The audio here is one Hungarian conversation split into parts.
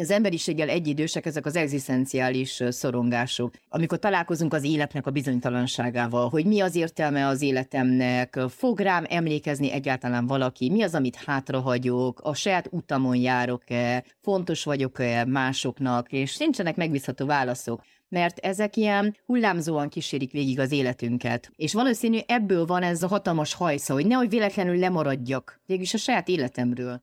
az emberiséggel egyidősek ezek az egzisztenciális szorongások, amikor találkozunk az életnek a bizonytalanságával, hogy mi az értelme az életemnek, fog rám emlékezni egyáltalán valaki, mi az, amit hátrahagyok, a saját utamon járok-e, fontos vagyok-e másoknak, és nincsenek megbízható válaszok mert ezek ilyen hullámzóan kísérik végig az életünket. És valószínű ebből van ez a hatalmas hajsza, hogy nehogy véletlenül lemaradjak végülis a saját életemről.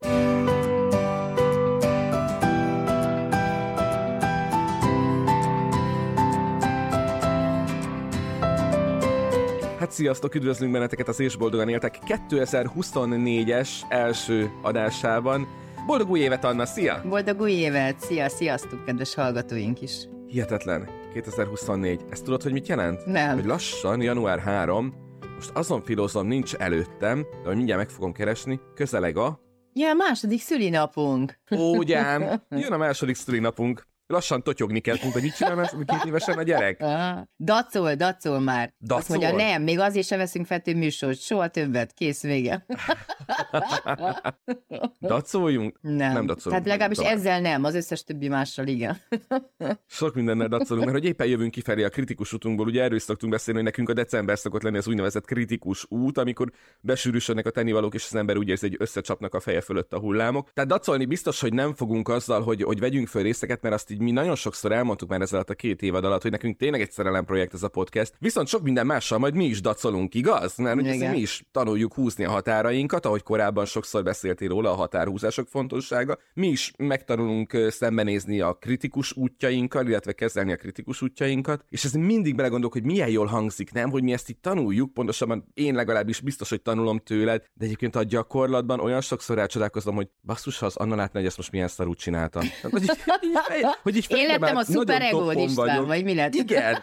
Hát sziasztok, üdvözlünk benneteket az És Boldogan Éltek 2024-es első adásában. Boldog új évet, Anna, szia! Boldog új évet, szia, sziasztok, kedves hallgatóink is! Hihetetlen, 2024. Ezt tudod, hogy mit jelent? Nem. Hogy lassan, január 3, most azon filózom, nincs előttem, de hogy mindjárt meg fogom keresni, közeleg a... Ja, második szülinapunk. Ó, gyám, jön a második szülinapunk. Lassan totyogni kell, hogy mit csinál két évesen a gyerek? Dacol, dacol már. Dacol? Azt mondja, nem, még azért sem veszünk több műsort, soha többet, kész vége. Dacoljunk? Nem. Nem dacolunk. Tehát legalábbis Tovább. ezzel nem, az összes többi mással igen. Sok mindennel dacolunk, mert hogy éppen jövünk kifelé a kritikus útunkból, ugye erről szoktunk beszélni, hogy nekünk a december szokott lenni az úgynevezett kritikus út, amikor besűrűsödnek a tennivalók, és az ember úgy érzi, hogy összecsapnak a feje fölött a hullámok. Tehát dacolni biztos, hogy nem fogunk azzal, hogy, hogy vegyünk föl részeket, mert azt így mi nagyon sokszor elmondtuk már ezzel alatt a két évad alatt, hogy nekünk tényleg egy szerelem projekt ez a podcast. Viszont sok minden mással majd mi is dacolunk, igaz? Mert ugye mi is tanuljuk húzni a határainkat, ahogy korábban sokszor beszéltél róla, a határhúzások fontossága. Mi is megtanulunk szembenézni a kritikus útjainkkal, illetve kezelni a kritikus útjainkat, és ez mindig belegondolok, hogy milyen jól hangzik, nem? Hogy mi ezt itt tanuljuk, pontosabban én legalábbis biztos, hogy tanulom tőled, de egyébként a gyakorlatban olyan sokszor elcsodálkozom, hogy basszus, ha az Anna látna, hogy ezt most milyen szarút csináltam. Tehát, Hogy így, így, hogy így Én lettem a szuper nagyon egód toppon István, vagyok. vagy mi lett? Igen.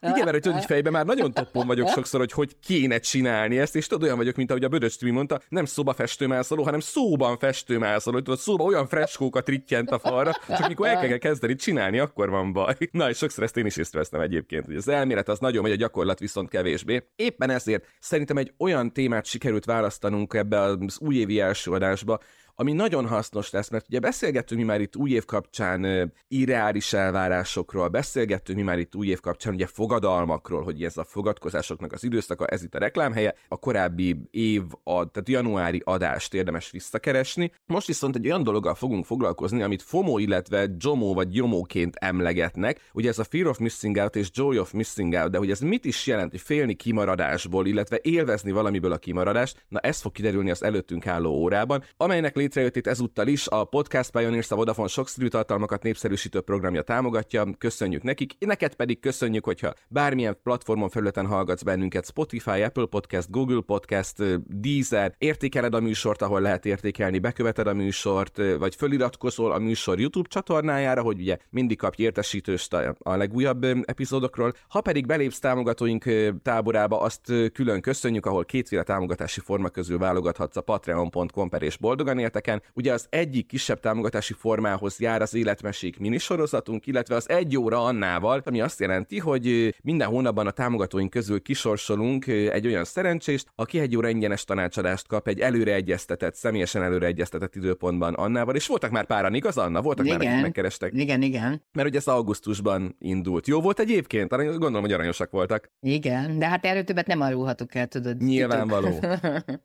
Igen, mert hogy tudod, hogy fejben már nagyon toppon vagyok sokszor, hogy hogy kéne csinálni ezt, és tudod, olyan vagyok, mint ahogy a Bödös Timi mondta, nem szoba festőmászoló, hanem szóban festőmászoló, hogy tudod, szóba olyan freskókat rittyent a falra, csak mikor el kell kezdeni csinálni, akkor van baj. Na, és sokszor ezt én is észreveszem egyébként, hogy az elmélet az nagyon megy, a gyakorlat viszont kevésbé. Éppen ezért szerintem egy olyan témát sikerült választanunk ebbe az újévi első adásba, ami nagyon hasznos lesz, mert ugye beszélgettünk mi már itt új év kapcsán irreális elvárásokról, beszélgettünk mi már itt új év kapcsán ugye fogadalmakról, hogy ez a fogadkozásoknak az időszaka, ez itt a reklámhelye, a korábbi év, ad, tehát januári adást érdemes visszakeresni. Most viszont egy olyan dologgal fogunk foglalkozni, amit FOMO, illetve JOMO vagy JOMO-ként emlegetnek, ugye ez a Fear of Missing Out és Joy of Missing Out, de hogy ez mit is jelent, hogy félni kimaradásból, illetve élvezni valamiből a kimaradást, na ez fog kiderülni az előttünk álló órában, amelynek létrejöttét ezúttal is. A Podcast Pioneers a Vodafone sokszínű tartalmakat népszerűsítő programja támogatja, köszönjük nekik, neked pedig köszönjük, hogyha bármilyen platformon felületen hallgatsz bennünket, Spotify, Apple Podcast, Google Podcast, Deezer, értékeled a műsort, ahol lehet értékelni, beköveted a műsort, vagy föliratkozol a műsor YouTube csatornájára, hogy ugye mindig kapj értesítőst a, legújabb epizódokról. Ha pedig belépsz támogatóink táborába, azt külön köszönjük, ahol kétféle támogatási forma közül válogathatsz a patreon.com per és boldogan élteken. Ugye az egyik kisebb támogatási formához jár az életmesék minisorozatunk, illetve az egy óra Annával, ami azt jelenti, hogy minden hónapban a támogatóink közül kisorsolunk egy olyan szerencsést, aki egy óra ingyenes tanácsadást kap egy előre egyeztetett, személyesen előre egyeztetett időpontban Annával, és voltak már páran, igaz Anna? Voltak már, akik Igen. megkerestek. Igen, igen. Mert ugye ez augusztusban indult. Jó volt egyébként? Gondolom, hogy aranyosak voltak. Igen, de hát erről többet nem árulhatok el, tudod. Nyilvánvaló.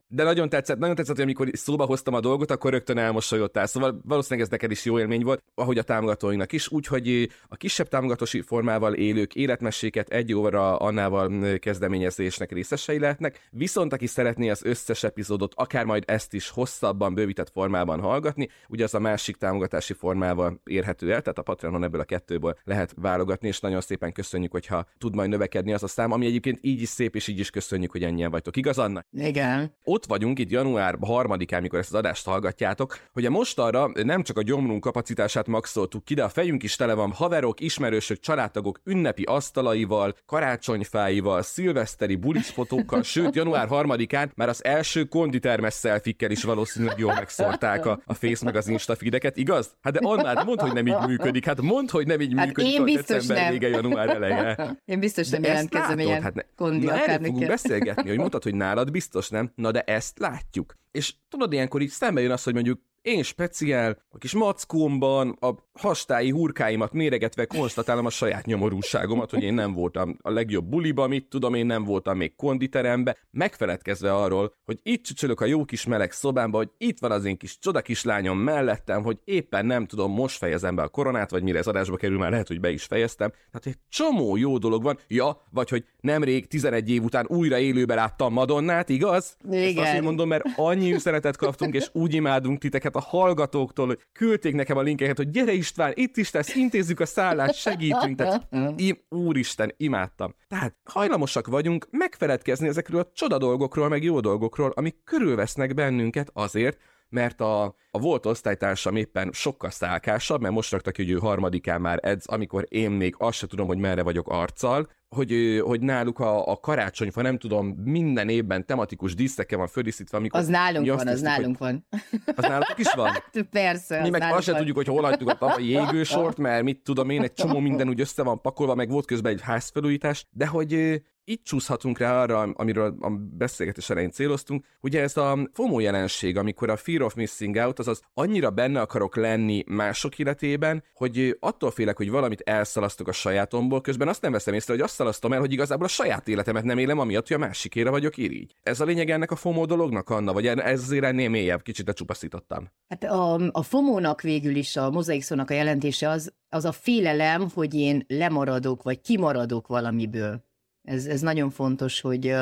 De nagyon tetszett, nagyon tetszett, hogy amikor szóba hoztam a dolgot, akkor rögtön elmosolyodtál. Szóval valószínűleg ez neked is jó élmény volt, ahogy a támogatóinknak is. Úgyhogy a kisebb támogatósi formával élők életmeséket egy óra annával kezdeményezésnek részesei lehetnek. Viszont aki szeretné az összes epizódot, akár majd ezt is hosszabban, bővített formában hallgatni, ugye az a másik támogatási formával érhető el, tehát a Patreonon ebből a kettőből lehet válogatni, és nagyon szépen köszönjük, hogyha tud majd növekedni az a szám, ami egyébként így is szép, és így is köszönjük, hogy ennyien vagytok. Igaz, Anna? Igen. ott vagyunk itt január harmadikán, mikor ezt az adást hallgatjátok, hogy a most arra nem csak a gyomrunk kapacitását maxoltuk ki, de a fejünk is tele van haverok, ismerősök, családtagok ünnepi asztalaival, karácsonyfáival, szilveszteri buliszfotókkal, sőt január harmadikán már az első konditermes szelfikkel is valószínűleg jól megszorták a, a Face meg az Insta feedeket, igaz? Hát de Annál, mondd, hogy nem így működik, hát mondd, hogy nem így Hát működik én biztos nem. vége, január eleje. Én biztos nem De jelentkezem ilyen Hát ne- kondi Na erről fogunk beszélgetni, hogy mondtad, hogy nálad biztos nem, na de ezt látjuk. És tudod, ilyenkor így szembe jön az, hogy mondjuk én speciál, a kis mackómban a hastái hurkáimat méregetve konstatálom a saját nyomorúságomat, hogy én nem voltam a legjobb buliba, mit tudom, én nem voltam még konditerembe, megfeledkezve arról, hogy itt csücsölök a jó kis meleg szobámba, hogy itt van az én kis csoda kislányom mellettem, hogy éppen nem tudom, most fejezem be a koronát, vagy mire ez adásba kerül, már lehet, hogy be is fejeztem. Tehát egy csomó jó dolog van, ja, vagy hogy nemrég 11 év után újra élőbe láttam Madonnát, igaz? Igen. Ezt azért mondom, mert annyi üzenetet kaptunk, és úgy imádunk titeket a hallgatóktól, hogy küldték nekem a linkeket, hogy gyere István, itt is tesz, intézzük a szállást, segítünk. Tehát, im, úristen, imádtam. Tehát hajlamosak vagyunk megfeledkezni ezekről a csoda dolgokról, meg jó dolgokról, amik körülvesznek bennünket azért, mert a, a volt osztálytársam éppen sokkal szálkásabb, mert most raktak hogy ő harmadikán már edz, amikor én még azt se tudom, hogy merre vagyok arccal, hogy, hogy náluk a, a karácsonyfa, nem tudom, minden évben tematikus díszekkel van földíszítve, amikor... Az nálunk van, az nálunk van. Az náluk is van? Persze, Mi meg azt se tudjuk, hogy hol hagytuk a tavalyi jégősort, mert mit tudom én, egy csomó minden úgy össze van pakolva, meg volt közben egy házfelújítás, de hogy itt csúszhatunk rá arra, amiről a beszélgetés elején céloztunk, ugye ez a FOMO jelenség, amikor a fear of missing out, azaz annyira benne akarok lenni mások életében, hogy attól félek, hogy valamit elszalasztok a sajátomból, közben azt nem veszem észre, hogy azt szalasztom el, hogy igazából a saját életemet nem élem, amiatt, hogy a másikére vagyok irigy. Ez a lényeg ennek a FOMO dolognak, Anna, vagy ez azért ennél mélyebb, kicsit lecsupaszítottam. Hát a, a FOMO-nak végül is a mozaik a jelentése az, az a félelem, hogy én lemaradok, vagy kimaradok valamiből. Ez, ez nagyon fontos, hogy,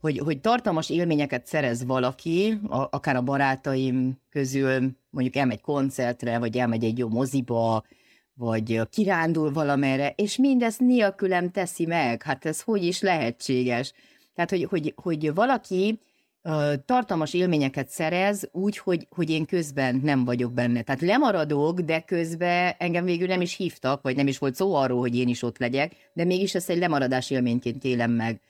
hogy, hogy tartalmas élményeket szerez valaki, a, akár a barátaim közül, mondjuk elmegy koncertre, vagy elmegy egy jó moziba, vagy kirándul valamerre, és mindezt nélkülem teszi meg. Hát ez hogy is lehetséges? Tehát, hogy, hogy, hogy valaki tartalmas élményeket szerez úgy, hogy, hogy én közben nem vagyok benne. Tehát lemaradok, de közben engem végül nem is hívtak, vagy nem is volt szó arról, hogy én is ott legyek, de mégis ezt egy lemaradás élményként élem meg.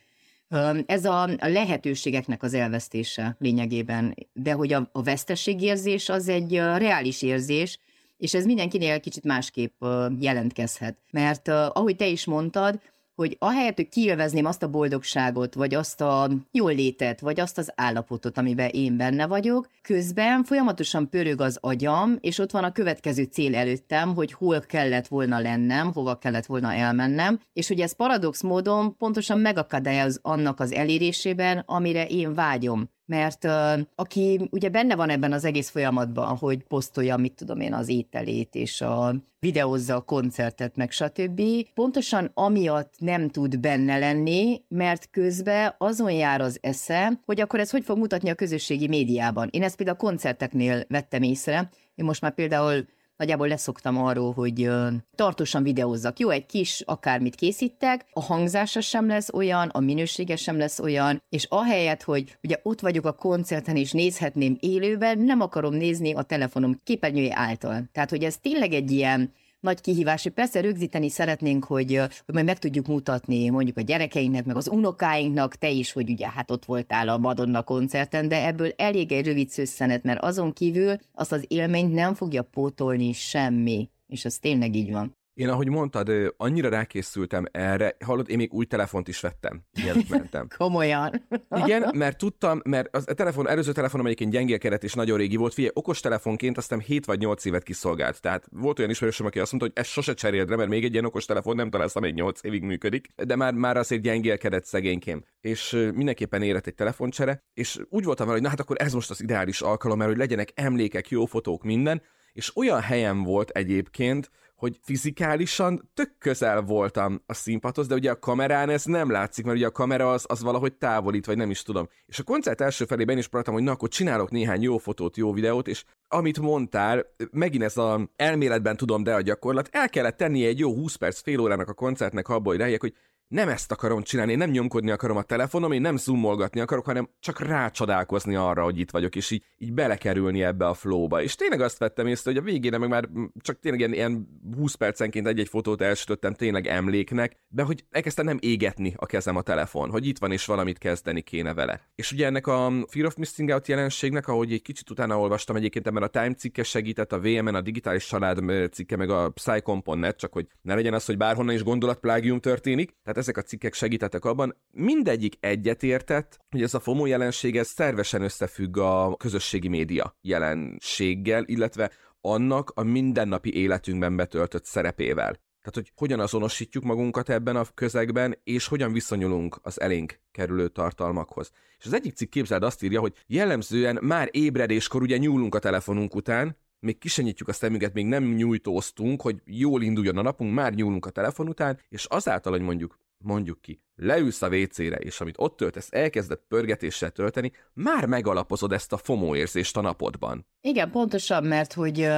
Ez a, lehetőségeknek az elvesztése lényegében, de hogy a, a vesztességérzés az egy reális érzés, és ez mindenkinél kicsit másképp jelentkezhet. Mert ahogy te is mondtad, hogy ahelyett, hogy kielvezném azt a boldogságot, vagy azt a jól létet, vagy azt az állapotot, amiben én benne vagyok, közben folyamatosan pörög az agyam, és ott van a következő cél előttem, hogy hol kellett volna lennem, hova kellett volna elmennem, és hogy ez paradox módon pontosan megakadályoz annak az elérésében, amire én vágyom mert uh, aki ugye benne van ebben az egész folyamatban, hogy posztolja, mit tudom én, az ételét, és a videózza a koncertet, meg stb. Pontosan amiatt nem tud benne lenni, mert közben azon jár az esze, hogy akkor ez hogy fog mutatni a közösségi médiában. Én ezt például a koncerteknél vettem észre. Én most már például nagyjából leszoktam arról, hogy tartósan videózzak. Jó, egy kis akármit készítek, a hangzása sem lesz olyan, a minősége sem lesz olyan, és ahelyett, hogy ugye ott vagyok a koncerten és nézhetném élőben, nem akarom nézni a telefonom képernyője által. Tehát, hogy ez tényleg egy ilyen nagy kihívás, hogy persze rögzíteni szeretnénk, hogy, hogy majd meg tudjuk mutatni mondjuk a gyerekeinknek, meg az unokáinknak, te is, hogy ugye hát ott voltál a Madonna koncerten, de ebből elég egy rövid szőszenet, mert azon kívül azt az élményt nem fogja pótolni semmi. És ez tényleg így van. Én, ahogy mondtad, annyira rákészültem erre, hallod, én még új telefont is vettem, mielőtt mentem. Komolyan. Igen, mert tudtam, mert az, a telefon, előző telefonom egyébként gyengélkedett és nagyon régi volt, figyelj, okos telefonként aztán 7 vagy 8 évet kiszolgált. Tehát volt olyan ismerősöm, aki azt mondta, hogy ezt sose cseréld mert még egy ilyen okos telefon nem találsz, még 8 évig működik, de már, már azért gyengélkedett szegénykém. És mindenképpen érett egy telefoncsere, és úgy voltam vele, hogy na hát akkor ez most az ideális alkalom, mert hogy legyenek emlékek, jó fotók, minden, és olyan helyen volt egyébként, hogy fizikálisan tök közel voltam a színpadhoz, de ugye a kamerán ez nem látszik, mert ugye a kamera az, az valahogy távolít, vagy nem is tudom. És a koncert első felében is próbáltam, hogy na, akkor csinálok néhány jó fotót, jó videót, és amit mondtál, megint ez a elméletben tudom, de a gyakorlat, el kellett tenni egy jó 20 perc, fél órának a koncertnek abból, hogy hogy nem ezt akarom csinálni, én nem nyomkodni akarom a telefonom, én nem zoomolgatni akarok, hanem csak rácsodálkozni arra, hogy itt vagyok, és így, így belekerülni ebbe a flowba. És tényleg azt vettem észre, hogy a végére meg már csak tényleg ilyen, ilyen 20 percenként egy-egy fotót elsütöttem tényleg emléknek, de hogy elkezdtem nem égetni a kezem a telefon, hogy itt van és valamit kezdeni kéne vele. És ugye ennek a Fear of Missing Out jelenségnek, ahogy egy kicsit utána olvastam egyébként ebben a Time cikke segített, a VMN, a Digitális Család cikke, meg a Psycom.net, csak hogy ne legyen az, hogy bárhonnan is gondolatplágium történik. Tehát ezek a cikkek segítettek abban, mindegyik egyetértett, hogy ez a FOMO jelenség ez szervesen összefügg a közösségi média jelenséggel, illetve annak a mindennapi életünkben betöltött szerepével. Tehát, hogy hogyan azonosítjuk magunkat ebben a közegben, és hogyan viszonyulunk az elénk kerülő tartalmakhoz. És az egyik cikk képzeld azt írja, hogy jellemzően már ébredéskor ugye nyúlunk a telefonunk után, még kisenyítjük a szemünket, még nem nyújtóztunk, hogy jól induljon a napunk, már nyúlunk a telefon után, és azáltal, hogy mondjuk mondjuk ki, leülsz a WC-re, és amit ott töltesz, elkezdett pörgetéssel tölteni, már megalapozod ezt a FOMO érzést a napodban. Igen, pontosan, mert hogy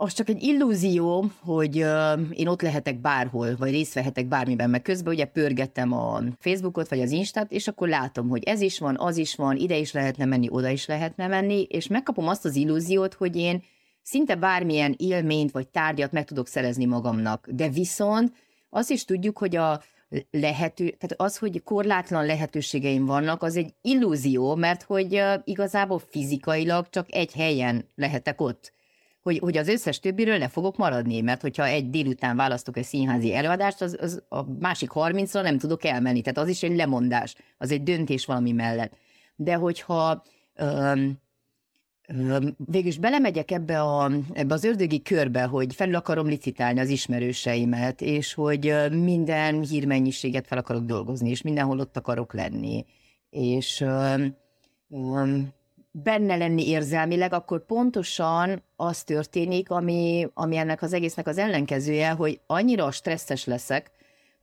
az csak egy illúzió, hogy én ott lehetek bárhol, vagy részt vehetek bármiben, meg közben ugye pörgettem a Facebookot, vagy az Instát, és akkor látom, hogy ez is van, az is van, ide is lehetne menni, oda is lehetne menni, és megkapom azt az illúziót, hogy én szinte bármilyen élményt vagy tárgyat meg tudok szerezni magamnak. De viszont azt is tudjuk, hogy a lehető, tehát az, hogy korlátlan lehetőségeim vannak, az egy illúzió, mert hogy igazából fizikailag csak egy helyen lehetek ott. Hogy, hogy az összes többiről le fogok maradni, mert hogyha egy délután választok egy színházi előadást, az, az a másik 30-ra nem tudok elmenni. Tehát az is egy lemondás, az egy döntés valami mellett. De hogyha um, végül is belemegyek ebbe, a, ebbe az ördögi körbe, hogy fel akarom licitálni az ismerőseimet, és hogy minden hírmennyiséget fel akarok dolgozni, és mindenhol ott akarok lenni, és um, benne lenni érzelmileg, akkor pontosan az történik, ami, ami ennek az egésznek az ellenkezője, hogy annyira stresszes leszek,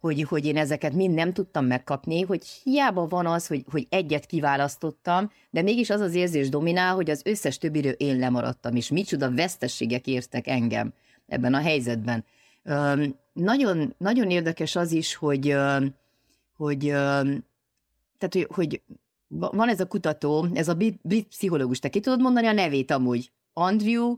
hogy, hogy én ezeket mind nem tudtam megkapni, hogy hiába van az, hogy, hogy egyet kiválasztottam, de mégis az az érzés dominál, hogy az összes többiről én lemaradtam, és micsoda vesztességek értek engem ebben a helyzetben. Üm, nagyon, nagyon érdekes az is, hogy, üm, hogy, üm, tehát, hogy, hogy van ez a kutató, ez a brit pszichológus, te ki tudod mondani a nevét amúgy? Andrew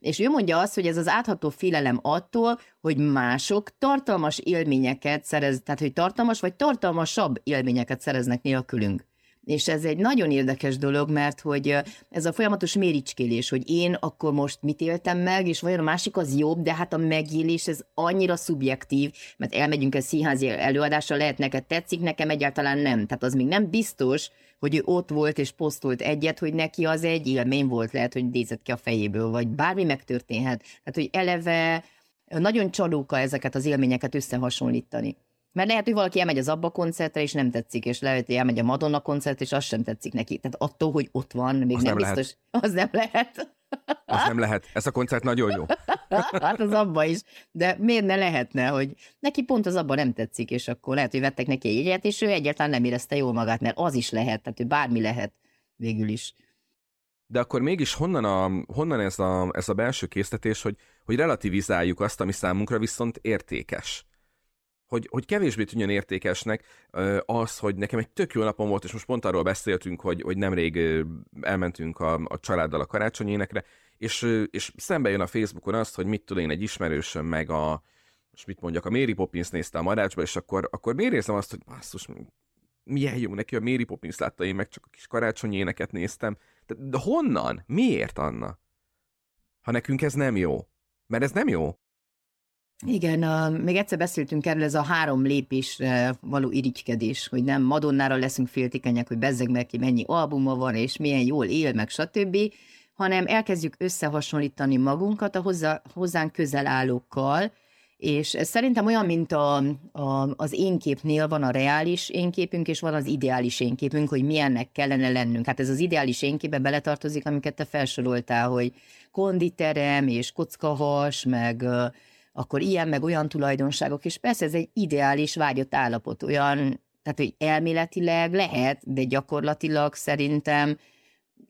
és ő mondja azt, hogy ez az átható félelem attól, hogy mások tartalmas élményeket szerez, tehát hogy tartalmas vagy tartalmasabb élményeket szereznek nélkülünk. És ez egy nagyon érdekes dolog, mert hogy ez a folyamatos méricskélés, hogy én akkor most mit éltem meg, és vajon a másik az jobb, de hát a megélés ez annyira szubjektív, mert elmegyünk egy színházi előadásra, lehet neked tetszik, nekem egyáltalán nem. Tehát az még nem biztos, hogy ő ott volt és posztolt egyet, hogy neki az egy élmény volt, lehet, hogy nézett ki a fejéből, vagy bármi megtörténhet. Tehát, hogy eleve nagyon csalóka ezeket az élményeket összehasonlítani. Mert lehet, hogy valaki elmegy az Abba koncertre, és nem tetszik, és lehet, hogy elmegy a Madonna koncertre, és az sem tetszik neki. Tehát attól, hogy ott van, még az nem, nem biztos, lehet. az nem lehet. Az nem lehet. Ez a koncert nagyon jó. hát az abba is. De miért ne lehetne, hogy neki pont az abba nem tetszik, és akkor lehet, hogy vettek neki egy jegyet, és ő egyáltalán nem érezte jól magát, mert az is lehet, tehát ő bármi lehet végül is. De akkor mégis honnan, a, honnan ez, a, ez a belső késztetés, hogy, hogy relativizáljuk azt, ami számunkra viszont értékes? Hogy, hogy kevésbé tűnjön értékesnek az, hogy nekem egy tök jó napom volt, és most pont arról beszéltünk, hogy, hogy nemrég elmentünk a, a családdal a karácsonyénekre, és, és szembe jön a Facebookon azt, hogy mit tudom én, egy ismerősöm meg a, most mit mondjak, a Mary Poppins nézte a marácsba, és akkor, akkor miért érzem azt, hogy basszus, milyen jó neki a Mary Poppins látta, én meg csak a kis karácsonyi éneket néztem. De, de honnan? Miért, Anna? Ha nekünk ez nem jó. Mert ez nem jó. Igen, a, még egyszer beszéltünk erről, ez a három lépésre való irigykedés, hogy nem Madonnára leszünk féltékenyek, hogy bezzeg meg ki mennyi albuma van, és milyen jól él, meg stb., hanem elkezdjük összehasonlítani magunkat a hozzá, hozzánk közel állókkal, és ez szerintem olyan, mint a, a, az énképnél van a reális énképünk, és van az ideális énképünk, hogy milyennek kellene lennünk. Hát ez az ideális énképbe beletartozik, amiket te felsoroltál, hogy konditerem, és kockahas, meg akkor ilyen meg olyan tulajdonságok, és persze ez egy ideális vágyott állapot, olyan, tehát hogy elméletileg lehet, de gyakorlatilag szerintem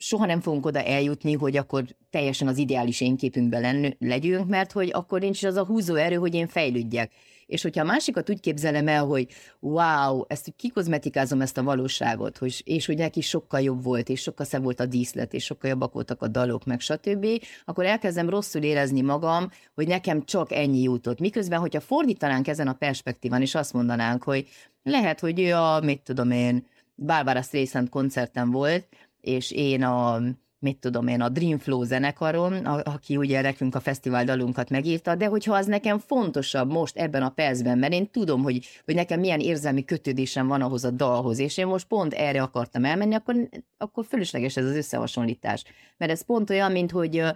soha nem fogunk oda eljutni, hogy akkor teljesen az ideális én képünkben legyünk, mert hogy akkor nincs az a húzó erő, hogy én fejlődjek. És hogyha a másikat úgy képzelem el, hogy wow, ezt kikozmetikázom ezt a valóságot, hogy, és hogy neki sokkal jobb volt, és sokkal szebb volt a díszlet, és sokkal jobbak voltak a dalok, meg stb., akkor elkezdem rosszul érezni magam, hogy nekem csak ennyi jutott. Miközben, hogyha fordítanánk ezen a perspektíván, és azt mondanánk, hogy lehet, hogy ő a, mit tudom én, Barbara Streisand koncerten volt, és én a mit tudom én, a Dream Flow zenekaron, a, aki ugye nekünk a fesztivál dalunkat megírta, de hogyha az nekem fontosabb most ebben a percben, mert én tudom, hogy, hogy nekem milyen érzelmi kötődésem van ahhoz a dalhoz, és én most pont erre akartam elmenni, akkor, akkor fölösleges ez az összehasonlítás. Mert ez pont olyan, mint hogy uh,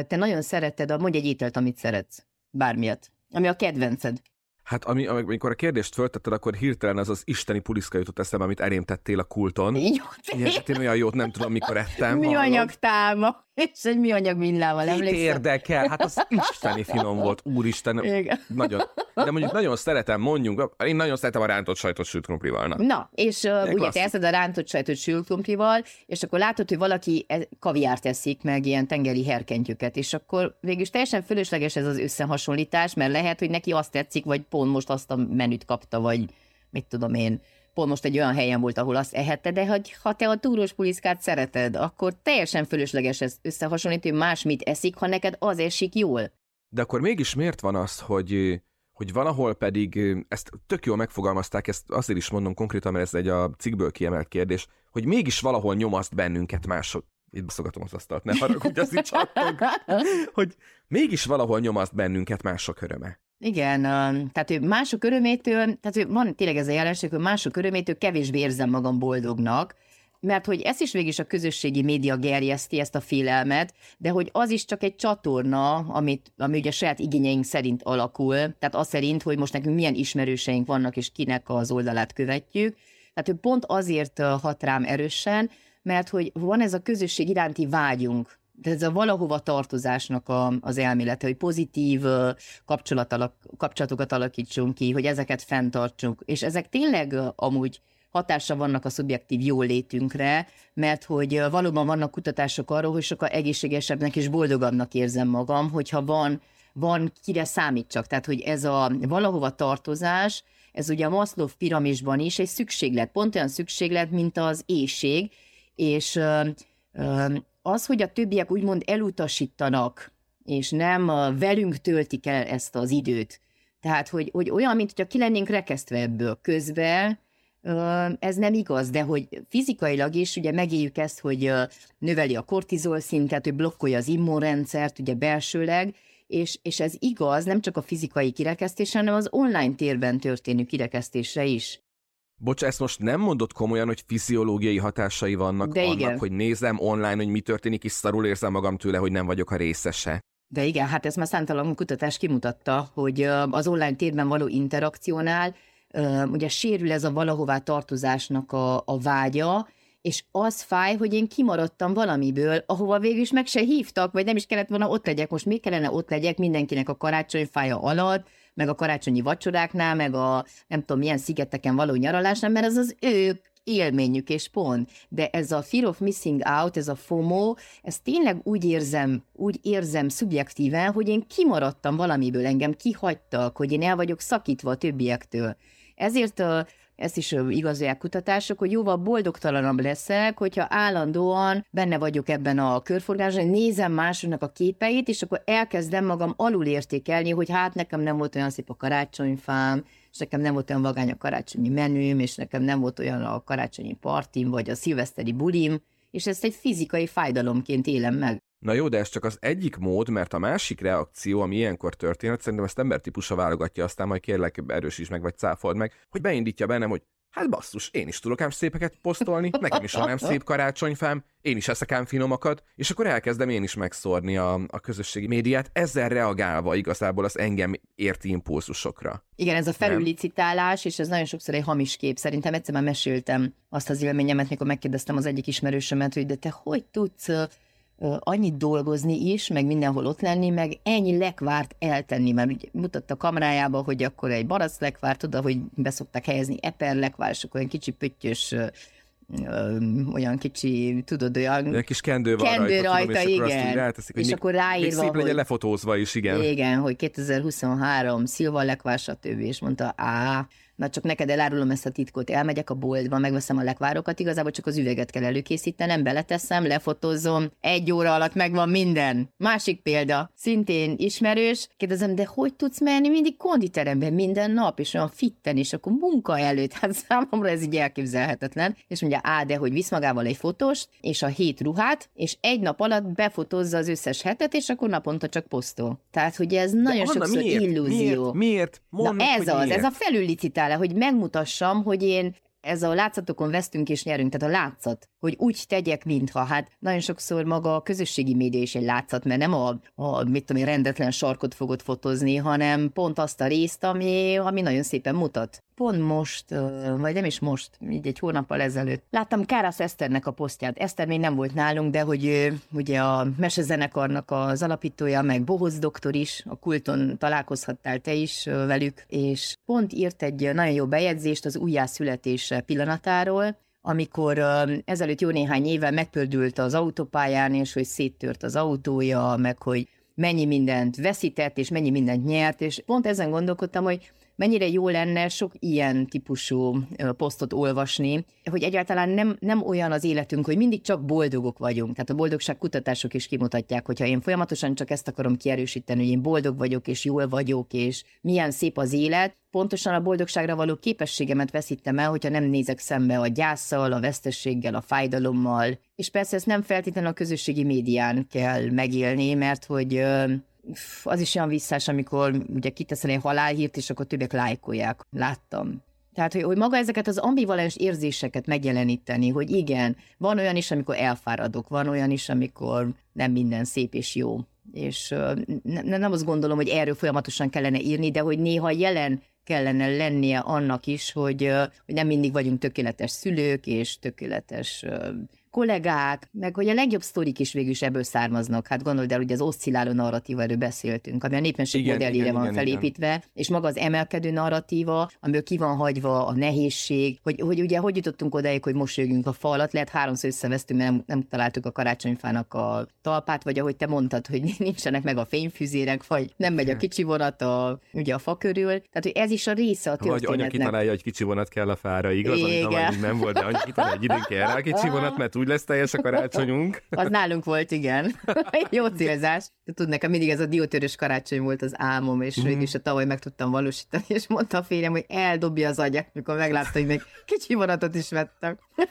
te nagyon szereted, a, mondj egy ételt, amit szeretsz, bármilyet, ami a kedvenced. Hát ami, amikor a kérdést föltetted, akkor hirtelen az az isteni puliszka jutott eszembe, amit elém tettél a kulton. Jó, Igen, hát én olyan jót nem tudom, mikor ettem. Mi anyag táma, és egy mi anyag villával, emlékszem? érdekel? Hát az isteni finom volt, úristen. Igen. Nagyon. De mondjuk nagyon szeretem, mondjunk, én nagyon szeretem a rántott sajtot sült krumplival. Na, na és uh, ugye te eszed a rántott sajtot sült krumplival, és akkor látod, hogy valaki kaviárt eszik, meg ilyen tengeri herkentyüket, és akkor végülis teljesen fölösleges ez az összehasonlítás, mert lehet, hogy neki azt tetszik, vagy pont most azt a menüt kapta, vagy mit tudom én, pont most egy olyan helyen volt, ahol azt ehette, de hogy, ha te a túrós puliszkát szereted, akkor teljesen fölösleges ez összehasonlítani, más mit eszik, ha neked az esik jól. De akkor mégis miért van az, hogy hogy valahol pedig, ezt tök jól megfogalmazták, ezt azért is mondom konkrétan, mert ez egy a cikkből kiemelt kérdés, hogy mégis valahol nyomaszt bennünket mások. Itt baszogatom az asztalt, ne haragudj, az itt hogy mégis valahol nyomaszt bennünket mások öröme. Igen, tehát hogy mások örömétől, tehát hogy van tényleg ez a jelenség, hogy mások örömétől kevésbé érzem magam boldognak, mert hogy ez is végig is a közösségi média gerjeszti ezt a félelmet, de hogy az is csak egy csatorna, amit, ami ugye saját igényeink szerint alakul, tehát az szerint, hogy most nekünk milyen ismerőseink vannak, és kinek az oldalát követjük. Tehát, hogy pont azért hat rám erősen, mert hogy van ez a közösség iránti vágyunk, ez a valahova tartozásnak a, az elmélete, hogy pozitív kapcsolat alak, kapcsolatokat alakítsunk ki, hogy ezeket fenntartsunk, és ezek tényleg amúgy hatása vannak a szubjektív jólétünkre, mert hogy valóban vannak kutatások arról, hogy sokkal egészségesebbnek és boldogabbnak érzem magam, hogyha van, van kire számítsak. Tehát, hogy ez a valahova tartozás, ez ugye a Maslow piramisban is egy szükséglet, pont olyan szükséglet, mint az éjség, és az, hogy a többiek úgymond elutasítanak, és nem velünk töltik el ezt az időt, tehát, hogy, hogy olyan, mint hogyha ki lennénk rekesztve ebből közben, ez nem igaz, de hogy fizikailag is ugye megéljük ezt, hogy növeli a kortizol szintet, hogy blokkolja az immunrendszert, ugye belsőleg, és, és ez igaz nem csak a fizikai kirekesztésre, hanem az online térben történő kirekesztésre is. Bocs, ezt most nem mondott komolyan, hogy fiziológiai hatásai vannak De annak, igen. hogy nézem online, hogy mi történik, és szarul érzem magam tőle, hogy nem vagyok a részese. De igen, hát ez már számtalan kutatás kimutatta, hogy az online térben való interakciónál ugye sérül ez a valahová tartozásnak a, a vágya, és az fáj, hogy én kimaradtam valamiből, ahova végül is meg se hívtak, vagy nem is kellett volna ott legyek. Most mi kellene ott legyek mindenkinek a karácsonyfája alatt, meg a karácsonyi vacsoráknál, meg a nem tudom milyen szigeteken való nyaralásnál, mert az az ők élményük, és pont. De ez a fear of missing out, ez a FOMO, ez tényleg úgy érzem, úgy érzem szubjektíven, hogy én kimaradtam valamiből, engem kihagytak, hogy én el vagyok szakítva a többiektől. Ezért ezt is igazolják kutatások, hogy jóval boldogtalanabb leszek, hogyha állandóan benne vagyok ebben a körforgásban, nézem másoknak a képeit, és akkor elkezdem magam alulértékelni, hogy hát nekem nem volt olyan szép a karácsonyfám, és nekem nem volt olyan vagány a karácsonyi menüm, és nekem nem volt olyan a karácsonyi partim, vagy a szilveszteri bulim, és ezt egy fizikai fájdalomként élem meg. Na jó, de ez csak az egyik mód, mert a másik reakció, ami ilyenkor történhet, szerintem ezt embertípusa válogatja, aztán majd kérlek erősíts meg, vagy cáfold meg, hogy beindítja bennem, hogy hát basszus, én is tudok ám szépeket posztolni, nekem is van ám szép karácsonyfám, én is eszek ám finomakat, és akkor elkezdem én is megszórni a, a közösségi médiát, ezzel reagálva igazából az engem érti impulzusokra. Igen, ez a felülicitálás, és ez nagyon sokszor egy hamis kép. Szerintem egyszer már meséltem azt az élményemet, mikor megkérdeztem az egyik ismerősömet, hogy de te hogy tudsz annyit dolgozni is, meg mindenhol ott lenni, meg ennyi lekvárt eltenni, mert ugye mutatta a kamerájába, hogy akkor egy barasz lekvárt oda, hogy beszoktak helyezni eper lekvár, és akkor egy kicsi pöttyös olyan kicsi, tudod, olyan... Egy kis kendő van kendő rajta, rajta tudom, és akkor igen. így ráteszik, hogy és még, akkor még ráírva, szép legyen hogy... lefotózva is, igen. Igen, hogy 2023, Szilva lekvár, stb. És mondta, á, na csak neked elárulom ezt a titkot, elmegyek a boltba, megveszem a lekvárokat, igazából csak az üveget kell előkészítenem, beleteszem, lefotózom, egy óra alatt megvan minden. Másik példa, szintén ismerős, kérdezem, de hogy tudsz menni mindig konditeremben minden nap, és olyan fitten, és akkor munka előtt, hát számomra ez így elképzelhetetlen, és mondja, á, de hogy visz magával egy fotóst, és a hét ruhát, és egy nap alatt befotózza az összes hetet, és akkor naponta csak posztol. Tehát, hogy ez nagyon Anna, sokszor miért? illúzió. Miért? Miért? Mondd Na ez az, miért. ez a felüllicitálá, hogy megmutassam, hogy én ez a látszatokon vesztünk és nyerünk, tehát a látszat, hogy úgy tegyek, mintha, hát nagyon sokszor maga a közösségi média is egy látszat, mert nem a, a mit tudom én, rendetlen sarkot fogod fotózni, hanem pont azt a részt, ami, ami nagyon szépen mutat. Pont most, vagy nem is most, így egy hónappal ezelőtt. Láttam Kárász Eszternek a posztját. Eszter még nem volt nálunk, de hogy ő, ugye a mesezenekarnak az alapítója, meg Bohoz doktor is, a kulton találkozhattál te is velük, és pont írt egy nagyon jó bejegyzést az újjászületése pillanatáról, amikor ezelőtt jó néhány éve megpördült az autópályán, és hogy széttört az autója, meg hogy mennyi mindent veszített, és mennyi mindent nyert, és pont ezen gondolkodtam, hogy mennyire jó lenne sok ilyen típusú posztot olvasni, hogy egyáltalán nem, nem olyan az életünk, hogy mindig csak boldogok vagyunk. Tehát a boldogság kutatások is kimutatják, hogyha én folyamatosan csak ezt akarom kierősíteni, hogy én boldog vagyok, és jól vagyok, és milyen szép az élet, pontosan a boldogságra való képességemet veszítem el, hogyha nem nézek szembe a gyászsal, a vesztességgel, a fájdalommal. És persze ezt nem feltétlenül a közösségi médián kell megélni, mert hogy az is olyan visszás, amikor ugye kiteszel egy halálhírt, és akkor többek lájkolják. Láttam. Tehát, hogy, hogy maga ezeket az ambivalens érzéseket megjeleníteni, hogy igen, van olyan is, amikor elfáradok, van olyan is, amikor nem minden szép és jó. És ne, nem azt gondolom, hogy erről folyamatosan kellene írni, de hogy néha jelen kellene lennie annak is, hogy, hogy nem mindig vagyunk tökéletes szülők és tökéletes kollégák, meg hogy a legjobb sztorik is végül is ebből származnak. Hát gondold el, hogy az oszcilláló narratíva, erről beszéltünk, ami a népesség Igen, modellére igen, van igen, felépítve, igen. és maga az emelkedő narratíva, amiből ki van hagyva a nehézség, hogy, hogy ugye hogy jutottunk odáig, hogy mosolygunk a fa alatt, lehet háromszor összevesztünk, mert nem, nem találtuk a karácsonyfának a talpát, vagy ahogy te mondtad, hogy nincsenek meg a fényfüzérek, vagy nem megy a kicsi vonat a, ugye a fa körül. Tehát, hogy ez is a része a Vagy anya történetnek. kitalálja, hogy kicsi vonat kell a fára, igaz? Amit Igen. ameddig nem volt, de anya kitalálja, hogy időn kell rá kicsi vonat, mert úgy lesz teljes a karácsonyunk. Az nálunk volt, igen. Jó célzás. Tudod, nekem mindig ez a diótörös karácsony volt az álmom, és Mhm. végül is a tavaly meg tudtam valósítani, és mondta a férjem, hogy eldobja az agyat, mikor meglátta, hogy még kicsi vonatot is vettem.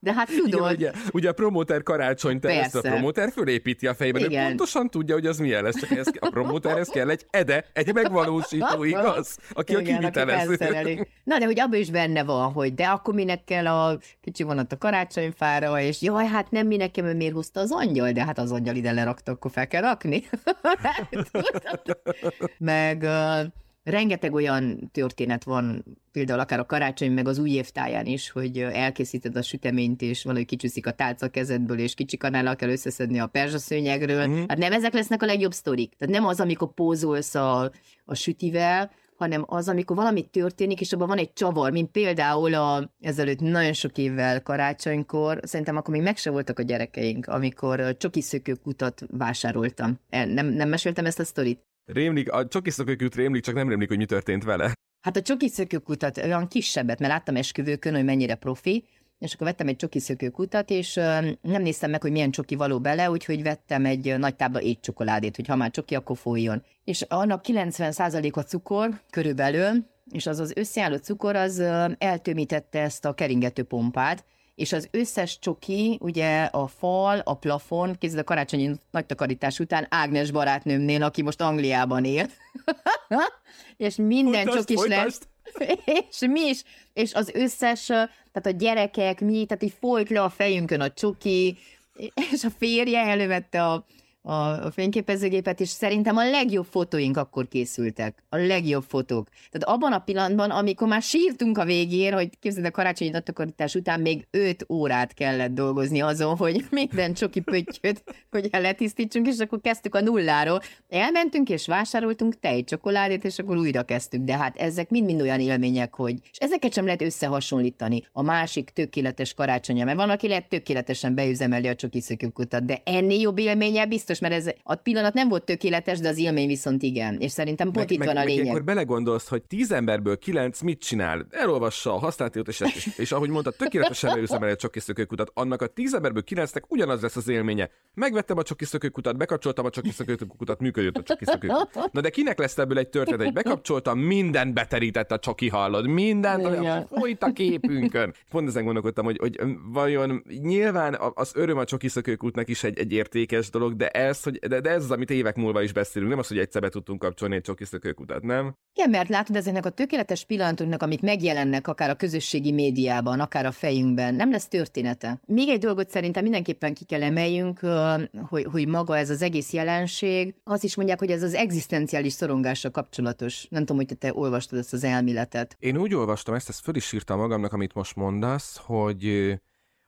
De hát Igen, tudod, ugye, ugye a promóter karácsony ezt a promóter fölépíti a fejében, ő Igen. pontosan tudja, hogy az milyen lesz, csak ez, a promóterhez kell egy ede, egy megvalósító, igaz? Aki a Igen, aki kivitelező. Na, de hogy abban is benne van, hogy de akkor minek kell a kicsi vonat a karácsonyfára, és jaj, hát nem minek kell, mert miért hozta az angyal, de hát az angyal ide lerakta, akkor fel kell rakni. meg uh, rengeteg olyan történet van, például akár a karácsony, meg az új évtáján is, hogy elkészíted a süteményt, és valahogy kicsúszik a tálca kezedből, és kicsi kanállal kell összeszedni a perzsaszőnyegről. Mm. Hát nem ezek lesznek a legjobb sztorik. Tehát nem az, amikor pózolsz a, a sütivel, hanem az, amikor valami történik, és abban van egy csavar, mint például a, ezelőtt nagyon sok évvel karácsonykor, szerintem akkor még meg se voltak a gyerekeink, amikor csokiszökőkutat vásároltam. Nem, nem meséltem ezt a sztorit? Rémlik, a csokiszokők rémlik, csak nem rémlik, hogy mi történt vele. Hát a csokiszökőkutat olyan kisebbet, mert láttam esküvőkön, hogy mennyire profi, és akkor vettem egy csokiszökőkutat, és ö, nem néztem meg, hogy milyen csoki való bele, úgyhogy vettem egy nagy tábla étcsokoládét, hogy ha már csoki, akkor folyjon. És annak 90% a cukor körülbelül, és az az összeálló cukor, az eltömítette ezt a keringető pompát, és az összes csoki, ugye a fal, a plafon, kézzel a karácsonyi nagy takarítás után Ágnes barátnőmnél, aki most Angliában él, és minden Folytasd, csokis lett. és mi is, és az összes, tehát a gyerekek, mi, tehát így folyt le a fejünkön a csoki, és a férje elővette a, a fényképezőgépet, és szerintem a legjobb fotóink akkor készültek. A legjobb fotók. Tehát abban a pillanatban, amikor már sírtunk a végén, hogy képzeld a karácsonyi natakarítás után még 5 órát kellett dolgozni azon, hogy minden csoki pöttyöt, hogy letisztítsunk, és akkor kezdtük a nulláról. Elmentünk és vásároltunk tejcsokoládét, és akkor újra kezdtük. De hát ezek mind-mind olyan élmények, hogy és ezeket sem lehet összehasonlítani a másik tökéletes karácsonya, mert van, aki lehet tökéletesen beüzemeli a csoki de ennél jobb élménye biztos, mert ez a pillanat nem volt tökéletes, de az élmény viszont igen. És szerintem pont meg, itt meg, van a lényeg. Akkor belegondolsz, hogy tíz emberből kilenc mit csinál? Elolvassa a használt és, és, és ahogy mondta, tökéletesen beüzemeli a csoki szökőkutat. Annak a tíz emberből kilencnek ugyanaz lesz az élménye. Megvettem a csoki szökőkutat, bekapcsoltam a csoki szökőkutat, működött a csoki szökőkutat. Na de kinek lesz ebből egy történet, hogy bekapcsoltam, minden beterített a csoki hallod, mindent, olyan folyt a képünkön. Pont ezen gondolkodtam, hogy, hogy vajon nyilván az öröm a csoki szökőkútnak is egy, egy értékes dolog, de ez, hogy, de, de ez az, amit évek múlva is beszélünk, nem az, hogy egyszer be tudtunk kapcsolni egy csoki szökőkutat, nem? Igen, mert látod, ezeknek a tökéletes pillanatunknak, amik megjelennek akár a közösségi médiában, akár a fejünkben, nem lesz története. Még egy dolgot szerintem mindenképpen ki kell emeljünk, hogy, hogy maga ez az egész jelenség, azt is mondják, hogy ez az egzisztenciális szorongással kapcsolatos. Nem tudom, hogy te olvastad ezt az elméletet. Én úgy olvastam ezt, ezt föl is írtam magamnak, amit most mondasz, hogy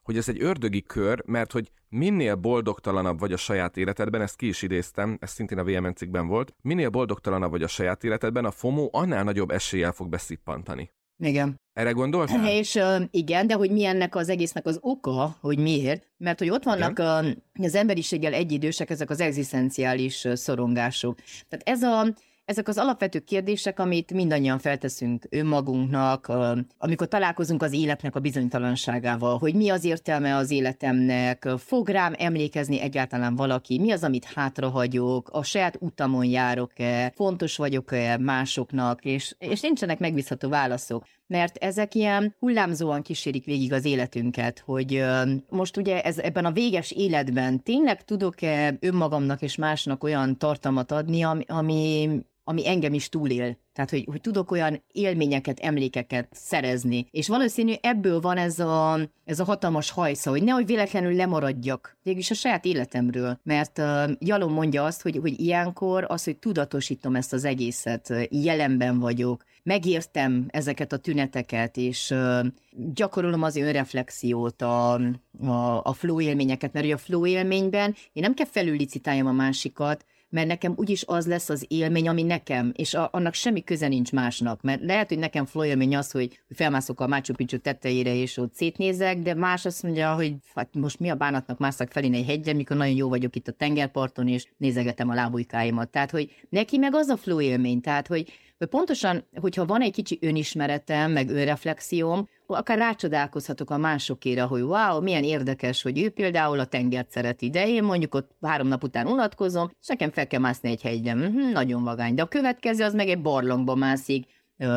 hogy ez egy ördögi kör, mert hogy minél boldogtalanabb vagy a saját életedben, ezt ki is idéztem, ez szintén a VMN cikkben volt, minél boldogtalanabb vagy a saját életedben, a FOMO annál nagyobb eséllyel fog beszippantani. Igen. Erre gondoltál? És uh, igen, de hogy mi ennek az egésznek az oka, hogy miért? Mert hogy ott vannak a, az emberiséggel egyidősek ezek az egzisztenciális szorongások. Tehát ez a ezek az alapvető kérdések, amit mindannyian felteszünk önmagunknak, amikor találkozunk az életnek a bizonytalanságával, hogy mi az értelme az életemnek, fog rám emlékezni egyáltalán valaki, mi az, amit hátrahagyok, a saját utamon járok-e, fontos vagyok-e másoknak, és, és nincsenek megbízható válaszok. Mert ezek ilyen hullámzóan kísérik végig az életünket, hogy most ugye ez, ebben a véges életben tényleg tudok-e önmagamnak és másnak olyan tartalmat adni, ami, ami ami engem is túlél. Tehát, hogy, hogy tudok olyan élményeket, emlékeket szerezni. És valószínű ebből van ez a, ez a hatalmas hajsza, hogy nehogy véletlenül lemaradjak végülis a saját életemről. Mert uh, Jalom mondja azt, hogy, hogy ilyenkor az, hogy tudatosítom ezt az egészet, jelenben vagyok, megértem ezeket a tüneteket, és uh, gyakorolom az önreflexiót, a, a, a flow élményeket, mert ugye a flow élményben én nem kell felülicitáljam a másikat, mert nekem úgyis az lesz az élmény, ami nekem, és a, annak semmi köze nincs másnak, mert lehet, hogy nekem flow élmény az, hogy felmászok a Machu Picchu tetejére, és ott szétnézek, de más azt mondja, hogy hát most mi a bánatnak mászak felé egy hegyre, mikor nagyon jó vagyok itt a tengerparton, és nézegetem a lábujkáimat. Tehát, hogy neki meg az a flow élmény, tehát, hogy hogy pontosan, hogyha van egy kicsi önismeretem, meg önreflexióm, akár rácsodálkozhatok a másokére, hogy wow, milyen érdekes, hogy ő például a tengert szereti, de én mondjuk ott három nap után unatkozom, és nekem fel kell mászni egy hegyre, hm, nagyon vagány. De a következő az meg egy barlangba mászik,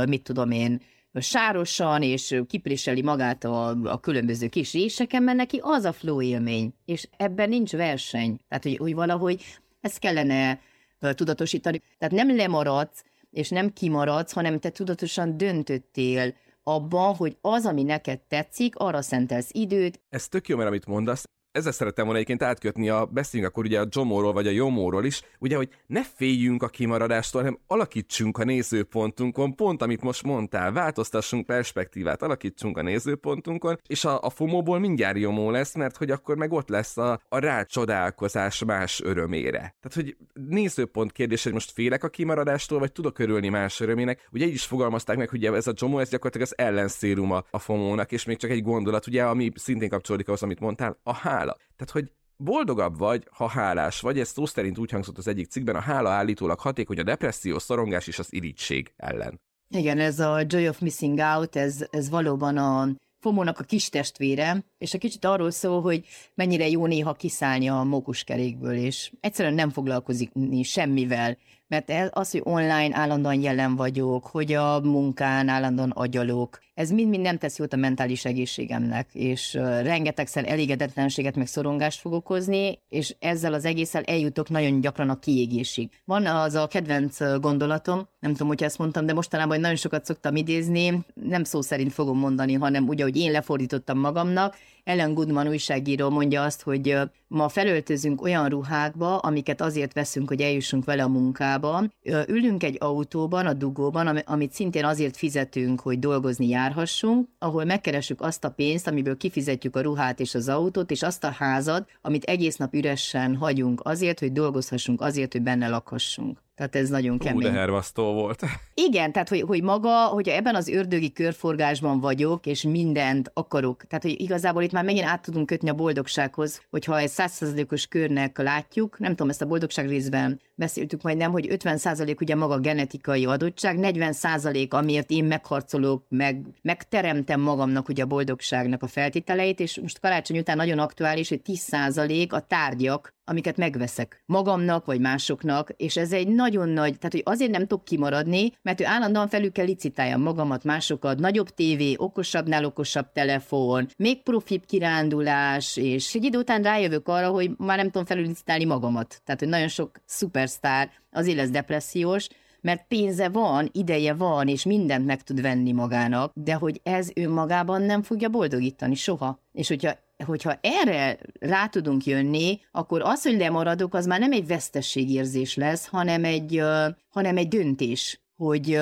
mit tudom én, sárosan, és kipréseli magát a, a különböző kis réseken, mert neki az a flow élmény, és ebben nincs verseny. Tehát, hogy, hogy valahogy ezt kellene tudatosítani. Tehát nem lemaradsz, és nem kimaradsz, hanem te tudatosan döntöttél abban, hogy az, ami neked tetszik, arra szentelsz időt. Ez tök jó, mert amit mondasz, ezzel szerettem volna egyébként átkötni a, beszéljünk akkor ugye a Jomóról vagy a Jomóról is, ugye, hogy ne féljünk a kimaradástól, hanem alakítsunk a nézőpontunkon, pont amit most mondtál, változtassunk perspektívát, alakítsunk a nézőpontunkon, és a, a FOMO-ból mindjárt Jomó lesz, mert hogy akkor meg ott lesz a, a rácsodálkozás más örömére. Tehát, hogy nézőpont kérdés, hogy most félek a kimaradástól, vagy tudok örülni más örömének. Ugye így is fogalmazták meg, hogy ez a Jomó, ez gyakorlatilag az ellenszéruma a FOMO-nak, és még csak egy gondolat, ugye, ami szintén kapcsolódik ahhoz, amit mondtál, a hál hála. Tehát, hogy boldogabb vagy, ha hálás vagy, ez szó szerint úgy hangzott az egyik cikkben, a hála állítólag hatékony a depresszió, szorongás és az irigység ellen. Igen, ez a Joy of Missing Out, ez, ez valóban a Fomónak a kis testvére, és a kicsit arról szól, hogy mennyire jó néha kiszállni a mókuskerékből, és egyszerűen nem foglalkozik semmivel, Mert az, hogy online állandóan jelen vagyok, hogy a munkán állandóan agyalok, ez mind-mind nem tesz jót a mentális egészségemnek, és rengetegszer elégedetlenséget meg szorongást fog okozni, és ezzel az egésszel eljutok nagyon gyakran a kiégésig. Van az a kedvenc gondolatom, nem tudom, hogy ezt mondtam, de mostanában nagyon sokat szoktam idézni, nem szó szerint fogom mondani, hanem úgy, ahogy én lefordítottam magamnak, ellen Goodman újságíró mondja azt, hogy ma felöltözünk olyan ruhákba, amiket azért veszünk, hogy eljussunk vele a munkába. Ülünk egy autóban, a dugóban, amit szintén azért fizetünk, hogy dolgozni járhassunk, ahol megkeressük azt a pénzt, amiből kifizetjük a ruhát és az autót, és azt a házat, amit egész nap üresen hagyunk azért, hogy dolgozhassunk, azért, hogy benne lakhassunk. Tehát ez nagyon kemény. De hervasztó volt. Igen, tehát hogy, hogy maga, hogyha ebben az ördögi körforgásban vagyok, és mindent akarok, tehát hogy igazából itt már megint át tudunk kötni a boldogsághoz, hogyha egy százszerzalékos körnek látjuk, nem tudom, ezt a boldogság részben beszéltük majd nem, hogy 50 százalék ugye maga genetikai adottság, 40 százalék, amiért én megharcolok, meg, megteremtem magamnak ugye a boldogságnak a feltételeit, és most karácsony után nagyon aktuális, hogy 10 százalék a tárgyak, amiket megveszek magamnak vagy másoknak, és ez egy nagyon nagy, tehát hogy azért nem tudok kimaradni, mert ő állandóan felül kell licitáljam magamat, másokat, nagyobb tévé, okosabbnál okosabb telefon, még profibb kirándulás, és egy idő után rájövök arra, hogy már nem tudom felülicitálni magamat. Tehát, hogy nagyon sok szupersztár azért lesz depressziós, mert pénze van, ideje van, és mindent meg tud venni magának, de hogy ez önmagában nem fogja boldogítani soha. És hogyha hogyha erre rá tudunk jönni, akkor az, hogy lemaradok, az már nem egy vesztességérzés lesz, hanem egy, hanem egy döntés, hogy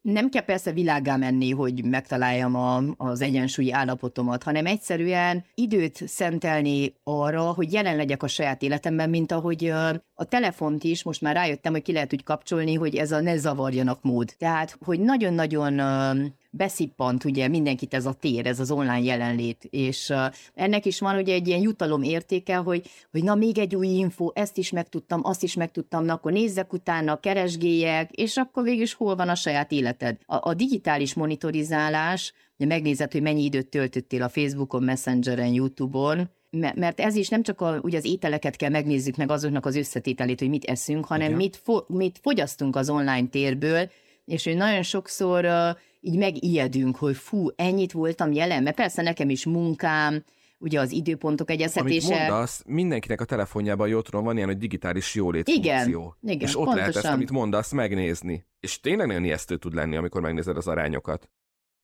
nem kell persze világá menni, hogy megtaláljam a, az egyensúlyi állapotomat, hanem egyszerűen időt szentelni arra, hogy jelen legyek a saját életemben, mint ahogy a telefont is most már rájöttem, hogy ki lehet úgy kapcsolni, hogy ez a ne zavarjanak mód. Tehát, hogy nagyon-nagyon beszippant ugye mindenkit ez a tér, ez az online jelenlét, és uh, ennek is van ugye egy ilyen jutalom értéke, hogy, hogy na még egy új info, ezt is megtudtam, azt is megtudtam, na akkor nézzek utána, keresgéljek, és akkor végül is hol van a saját életed. A, a digitális monitorizálás, ugye megnézed, hogy mennyi időt töltöttél a Facebookon, Messengeren, YouTube-on, mert ez is nem csak a, ugye az ételeket kell megnézzük meg azoknak az összetételét, hogy mit eszünk, hanem mit, fo- mit fogyasztunk az online térből, és hogy nagyon sokszor uh, így megijedünk, hogy fú, ennyit voltam jelen, mert persze nekem is munkám, ugye az időpontok egyeztetése. Amit mondasz, mindenkinek a telefonjában jó tudom, van ilyen, hogy digitális jólét igen, funkció. Igen, És ott pontosan. lehet ezt, amit mondasz, megnézni. És tényleg nagyon ijesztő tud lenni, amikor megnézed az arányokat.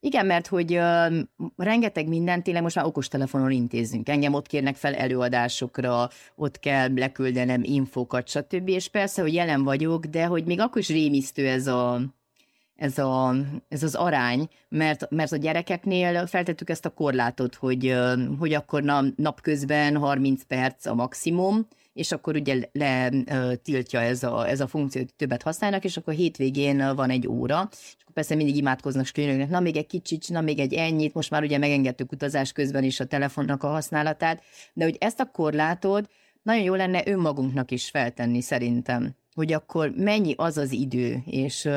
Igen, mert hogy uh, rengeteg mindent tényleg most már okostelefonon intézünk. Engem ott kérnek fel előadásokra, ott kell leküldenem infókat, stb. És persze, hogy jelen vagyok, de hogy még akkor is rémisztő ez a, ez, a, ez az arány, mert, mert a gyerekeknél feltettük ezt a korlátot, hogy, hogy akkor na, napközben 30 perc a maximum, és akkor ugye letiltja ez a, ez a funkció, hogy többet használnak, és akkor hétvégén van egy óra, és akkor persze mindig imádkoznak, könyörögnek, na még egy kicsit, na még egy ennyit, most már ugye megengedtük utazás közben is a telefonnak a használatát, de hogy ezt a korlátot nagyon jó lenne önmagunknak is feltenni szerintem, hogy akkor mennyi az az idő, és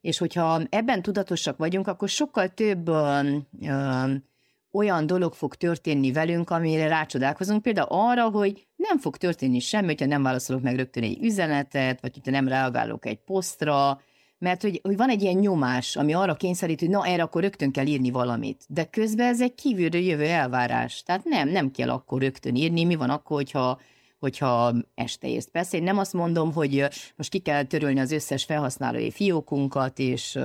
és hogyha ebben tudatosak vagyunk, akkor sokkal több ö, ö, olyan dolog fog történni velünk, amire rácsodálkozunk, például arra, hogy nem fog történni semmi, hogyha nem válaszolok meg rögtön egy üzenetet, vagy hogyha nem reagálok egy posztra, mert hogy, hogy van egy ilyen nyomás, ami arra kényszerít, hogy na erre akkor rögtön kell írni valamit. De közben ez egy kívülről jövő elvárás. Tehát nem, nem kell akkor rögtön írni. Mi van akkor, hogyha hogyha este érsz. Persze én nem azt mondom, hogy most ki kell törölni az összes felhasználói fiókunkat, és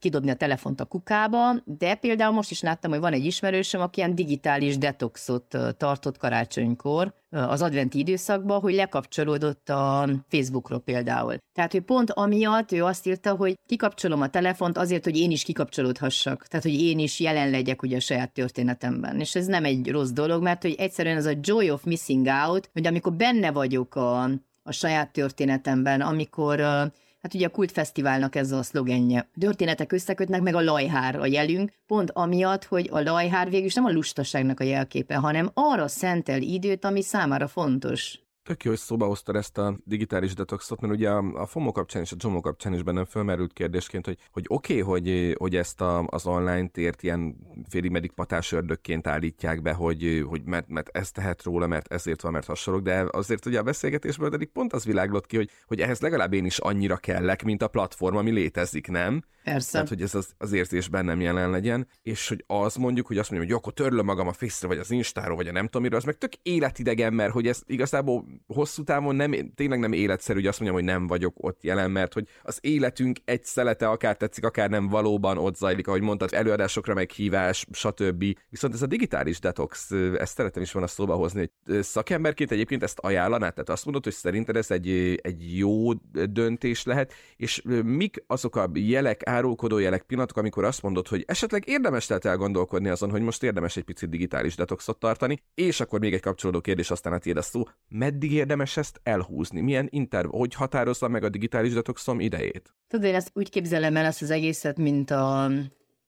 kidobni a telefont a kukába, de például most is láttam, hogy van egy ismerősöm, aki ilyen digitális detoxot tartott karácsonykor az adventi időszakban, hogy lekapcsolódott a Facebookról például. Tehát, hogy pont amiatt ő azt írta, hogy kikapcsolom a telefont azért, hogy én is kikapcsolódhassak. Tehát, hogy én is jelen legyek ugye a saját történetemben. És ez nem egy rossz dolog, mert hogy egyszerűen ez a joy of missing out, hogy amikor benne vagyok a, a saját történetemben, amikor uh, Hát ugye a kultfesztiválnak ez a szlogenje. Történetek összekötnek, meg a lajhár a jelünk, pont amiatt, hogy a lajhár végül nem a lustaságnak a jelképe, hanem arra szentel időt, ami számára fontos. Tök jó, hogy szóba hoztad ezt a digitális detoxot, mert ugye a, a FOMO kapcsán és a JOMO kapcsán is bennem fölmerült kérdésként, hogy, hogy oké, okay, hogy, hogy ezt a, az online tért ilyen félig medik patás ördökként állítják be, hogy, hogy mert, mert ez tehet róla, mert ezért van, mert hasonlók, de azért ugye a beszélgetésből pedig pont az világlott ki, hogy, hogy ehhez legalább én is annyira kellek, mint a platform, ami létezik, nem? Persze. Tehát, hogy ez az, az érzés bennem jelen legyen, és hogy az mondjuk, hogy azt mondjuk, hogy akkor törlöm magam a face vagy az Instáról, vagy a nem tudom az meg tök életidegen, mert hogy ez igazából hosszú távon nem, tényleg nem életszerű, hogy azt mondjam, hogy nem vagyok ott jelen, mert hogy az életünk egy szelete, akár tetszik, akár nem valóban ott zajlik, ahogy mondtad, előadásokra meghívás, stb. Viszont ez a digitális detox, ezt szeretem is van a szóba hozni, hogy szakemberként egyébként ezt ajánlanád, tehát azt mondod, hogy szerinted ez egy, egy jó döntés lehet, és mik azok a jelek, árulkodó jelek, pillanatok, amikor azt mondod, hogy esetleg érdemes lehet elgondolkodni azon, hogy most érdemes egy picit digitális detoxot tartani, és akkor még egy kapcsolódó kérdés, aztán a tiéd a szó. Meddig érdemes ezt elhúzni? Milyen interv, hogy határozza meg a digitális detoxom idejét? Tudod, én ezt úgy képzelem el ezt az egészet, mint, a,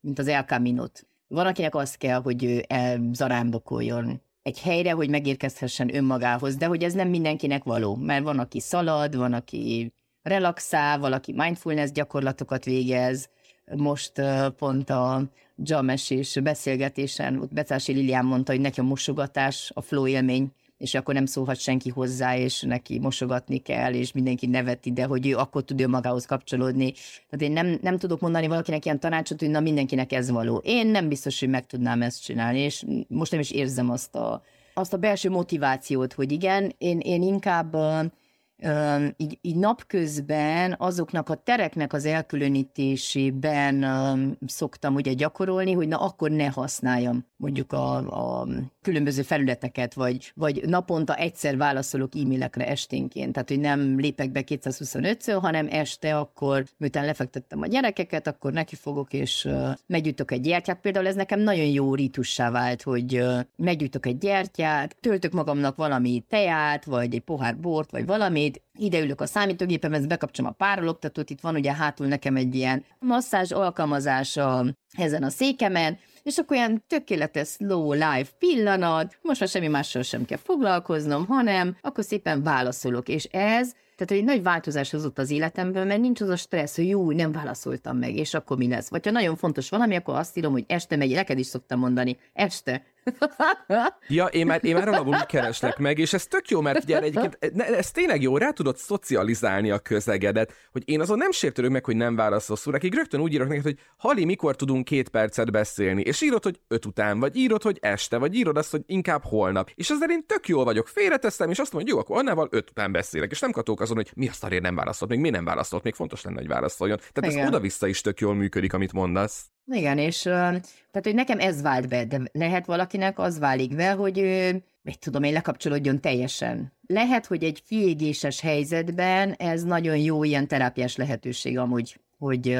mint az El Camino-t. Van, akinek az kell, hogy ő elzarándokoljon egy helyre, hogy megérkezhessen önmagához, de hogy ez nem mindenkinek való, mert van, aki szalad, van, aki relaxál, valaki mindfulness gyakorlatokat végez. Most pont a James és beszélgetésen, Becási Lilián mondta, hogy neki a mosogatás, a flow élmény, és akkor nem szólhat senki hozzá, és neki mosogatni kell, és mindenki nevet ide, hogy ő akkor tud magához kapcsolódni. Tehát én nem, nem tudok mondani valakinek ilyen tanácsot, hogy na mindenkinek ez való. Én nem biztos, hogy meg tudnám ezt csinálni, és most nem is érzem azt a, azt a belső motivációt, hogy igen, én, én inkább így, így napközben azoknak a tereknek az elkülönítésében szoktam ugye gyakorolni, hogy na akkor ne használjam mondjuk a, a különböző felületeket, vagy, vagy naponta egyszer válaszolok e-mailekre esténként, tehát hogy nem lépek be 225-ször, hanem este akkor, miután lefektettem a gyerekeket, akkor neki fogok, és meggyújtok egy gyertyát. Például ez nekem nagyon jó rítussá vált, hogy meggyújtok egy gyertyát, töltök magamnak valami teát, vagy egy pohár bort, vagy valamit, ide ülök a számítógépemhez, bekapcsolom a párologtatót, itt van ugye hátul nekem egy ilyen masszázs alkalmazása ezen a székemen, és akkor olyan tökéletes slow life pillanat, most már semmi mással sem kell foglalkoznom, hanem akkor szépen válaszolok, és ez tehát egy nagy változás hozott az életemben, mert nincs az a stressz, hogy jó, nem válaszoltam meg, és akkor mi lesz. Vagy ha nagyon fontos valami, akkor azt írom, hogy este megy, neked is szoktam mondani, este, ja, én már, én már alapul kereslek meg, és ez tök jó, mert ugye egyébként ez tényleg jó, rá tudod szocializálni a közegedet, hogy én azon nem sértődök meg, hogy nem válaszolsz nekik, rögtön úgy írok neked, hogy Hali, mikor tudunk két percet beszélni, és írod, hogy öt után, vagy írod, hogy este, vagy írod azt, hogy inkább holnap. És ezzel én tök jól vagyok, félreteszem, és azt mondom, hogy jó, akkor annával öt után beszélek, és nem katók azon, hogy mi azt a nem válaszolt, még mi nem válaszolt, még fontos lenne, hogy válaszoljon. Tehát Igen. ez oda-vissza is tök jól működik, amit mondasz. Igen, és tehát, hogy nekem ez vált be, de lehet valakinek az válik be, hogy egy tudom én, lekapcsolódjon teljesen. Lehet, hogy egy fiégéses helyzetben ez nagyon jó ilyen terápiás lehetőség amúgy, hogy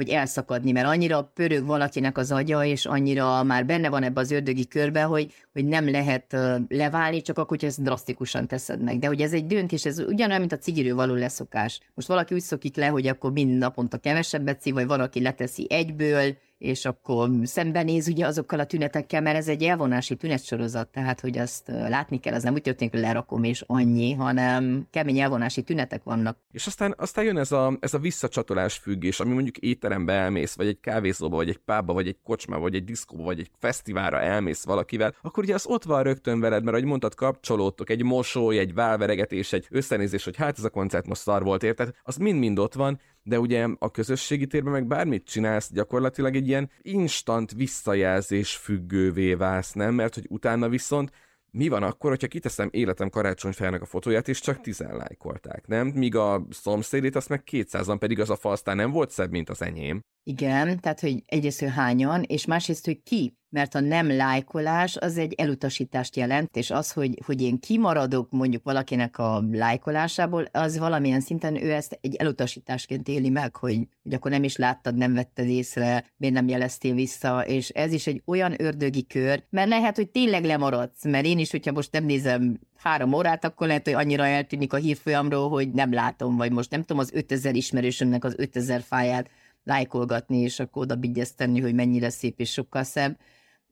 hogy elszakadni, mert annyira pörög valakinek az agya, és annyira már benne van ebbe az ördögi körbe, hogy, hogy nem lehet leválni, csak akkor, hogy ezt drasztikusan teszed meg. De hogy ez egy döntés, ez ugyanolyan, mint a cigiről való leszokás. Most valaki úgy szokik le, hogy akkor mind naponta kevesebbet szív, vagy van, aki leteszi egyből, és akkor szembenéz ugye azokkal a tünetekkel, mert ez egy elvonási tünetsorozat, tehát hogy azt látni kell, az nem úgy történik, hogy lerakom és annyi, hanem kemény elvonási tünetek vannak. És aztán, aztán jön ez a, ez a visszacsatolás függés, ami mondjuk étterembe elmész, vagy egy kávézóba, vagy egy pába, vagy egy kocsma, vagy egy diszkóba, vagy egy fesztiválra elmész valakivel, akkor ugye az ott van rögtön veled, mert ahogy mondtad, kapcsolódtok, egy mosoly, egy válveregetés, egy összenézés, hogy hát ez a koncert most szar volt, érted? Az mind-mind ott van, de ugye a közösségi térben meg bármit csinálsz, gyakorlatilag egy ilyen instant visszajelzés függővé válsz, nem? Mert hogy utána viszont mi van akkor, hogyha kiteszem életem karácsonyfájának a fotóját, és csak tizen lájkolták, nem? Míg a szomszédét azt meg 200-an, pedig az a falsztán nem volt szebb, mint az enyém. Igen, tehát hogy egyrészt, hogy hányan, és másrészt, hogy ki mert a nem lájkolás az egy elutasítást jelent, és az, hogy, hogy én kimaradok mondjuk valakinek a lájkolásából, az valamilyen szinten ő ezt egy elutasításként éli meg, hogy, hogy akkor nem is láttad, nem vetted észre, miért nem jeleztél vissza, és ez is egy olyan ördögi kör, mert lehet, hogy tényleg lemaradsz, mert én is, hogyha most nem nézem három órát, akkor lehet, hogy annyira eltűnik a hírfolyamról, hogy nem látom, vagy most nem tudom az 5000 ismerősömnek az 5000 fáját lájkolgatni, és akkor oda tenni, hogy mennyire szép és sokkal szebb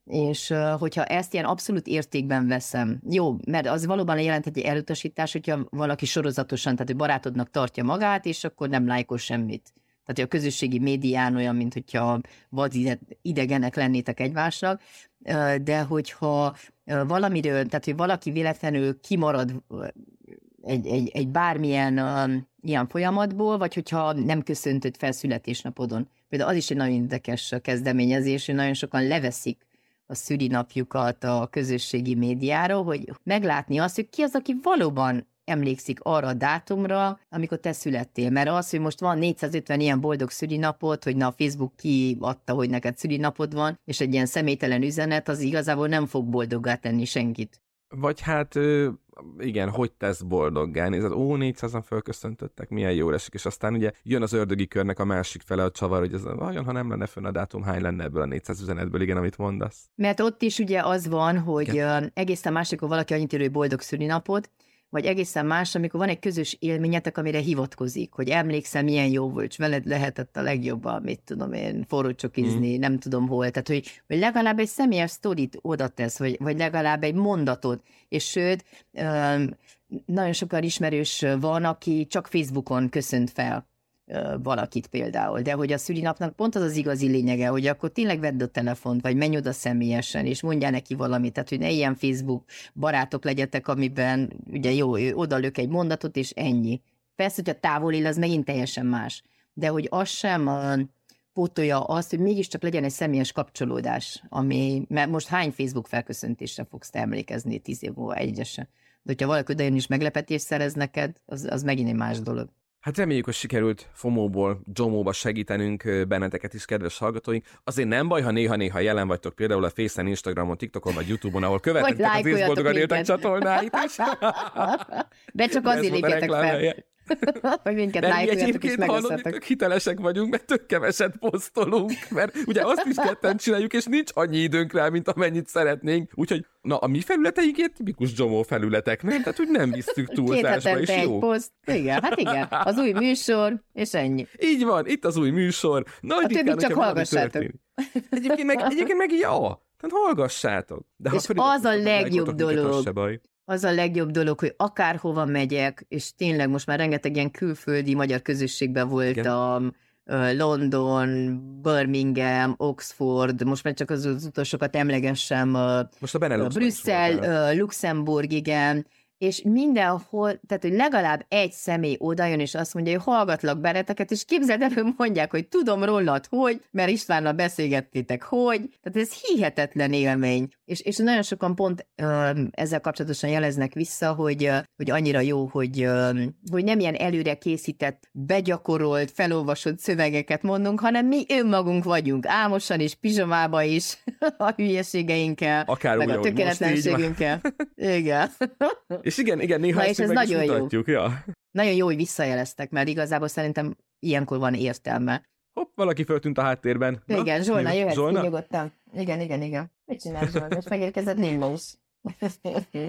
És hogyha ezt ilyen abszolút értékben veszem, jó, mert az valóban jelent egy elutasítás, hogyha valaki sorozatosan, tehát hogy barátodnak tartja magát, és akkor nem lájkol semmit. Tehát a közösségi médián olyan, mint hogyha vad idegenek lennétek egymásnak, de hogyha valamiről, tehát hogy valaki véletlenül kimarad egy, egy, egy bármilyen ilyen folyamatból, vagy hogyha nem köszöntött fel születésnapodon. Például az is egy nagyon érdekes kezdeményezés, hogy nagyon sokan leveszik a szülinapjukat a közösségi médiára, hogy meglátni azt, hogy ki az, aki valóban emlékszik arra a dátumra, amikor te születtél. Mert az, hogy most van 450 ilyen boldog szülinapot, hogy na a Facebook kiadta, hogy neked szülinapod van, és egy ilyen személytelen üzenet, az igazából nem fog boldoggá tenni senkit. Vagy hát igen, hogy tesz boldoggá. Nézed, ó, 400-an fölköszöntöttek, milyen jó esik, és aztán ugye jön az ördögi körnek a másik fele a csavar, hogy ez vajon, ha nem lenne fönn a dátum, hány lenne ebből a 400 üzenetből, igen, amit mondasz. Mert ott is ugye az van, hogy igen. egészen másik, valaki annyit ír, hogy boldog szülinapot, vagy egészen más, amikor van egy közös élményetek, amire hivatkozik, hogy emlékszem, milyen jó volt, és veled lehetett a legjobban, mit tudom én, forró csokizni, mm. nem tudom hol. Tehát, hogy, hogy legalább egy személyes sztorit oda tesz, vagy, vagy legalább egy mondatot, és sőt, nagyon sokan ismerős van, aki csak Facebookon köszönt fel valakit például, de hogy a szülinapnak pont az az igazi lényege, hogy akkor tényleg vedd a telefont, vagy menj oda személyesen, és mondjál neki valamit, tehát hogy ne ilyen Facebook barátok legyetek, amiben ugye jó, ő odalök egy mondatot, és ennyi. Persze, hogyha távol él, az megint teljesen más, de hogy az sem pótolja azt, hogy mégiscsak legyen egy személyes kapcsolódás, ami, mert most hány Facebook felköszöntésre fogsz te emlékezni tíz év múlva egyesen. De hogyha valaki odajön is meglepetést szerez neked, az, az megint egy más dolog. Hát reméljük, hogy sikerült Fomóból, Jomóba segítenünk benneteket is, kedves hallgatóink. Azért nem baj, ha néha-néha jelen vagytok például a Face-en, Instagramon, TikTokon vagy Youtube-on, ahol követetek az Észboldogan éltek csatornáit is. De csak azért lépjetek fel. hogy minket lájkoljatok és hallom, tök hitelesek vagyunk, mert tök keveset posztolunk, mert ugye azt is ketten csináljuk, és nincs annyi időnk rá, mint amennyit szeretnénk. Úgyhogy na, a mi felületeink ilyen tipikus Jomó felületek, nem? Tehát, hogy nem visszük túlzásba, és jó. egy poszt. Igen, hát igen. Az új műsor, és ennyi. Így van, itt az új műsor. Nagy a többit csak hallgassátok. Egyébként meg, egyébként meg jó. Tehát hallgassátok. De és az a legjobb dolog, az a legjobb dolog, hogy akárhova megyek, és tényleg most már rengeteg ilyen külföldi magyar közösségben voltam, Igen. London, Birmingham, Oxford, most már csak az, az utasokat emlegessem, most a Benelux Brüsszel, Luxemburg, igen, és mindenhol, tehát hogy legalább egy személy odajön, és azt mondja, hogy hallgatlak benneteket, és képzeld el, hogy mondják, hogy tudom rólad, hogy, mert Istvánnal beszélgettétek, hogy, tehát ez hihetetlen élmény. És, és nagyon sokan pont ö, ezzel kapcsolatosan jeleznek vissza, hogy, ö, hogy annyira jó, hogy, ö, hogy nem ilyen előre készített, begyakorolt, felolvasott szövegeket mondunk, hanem mi önmagunk vagyunk, álmosan és pizsomába is, a hülyeségeinkkel, Akár meg úgy, a tökéletlenségünkkel. Igen. És igen, igen, néha Na, ezt és ez nagyon jó. Ja. Nagyon jó, hogy visszajeleztek, mert igazából szerintem ilyenkor van értelme. Hopp, valaki föltűnt a háttérben. Na, igen, Zsolna, jöhetsz Zsolna? nyugodtan. Igen, igen, igen. Mit csinál Zsolna? És megérkezett is.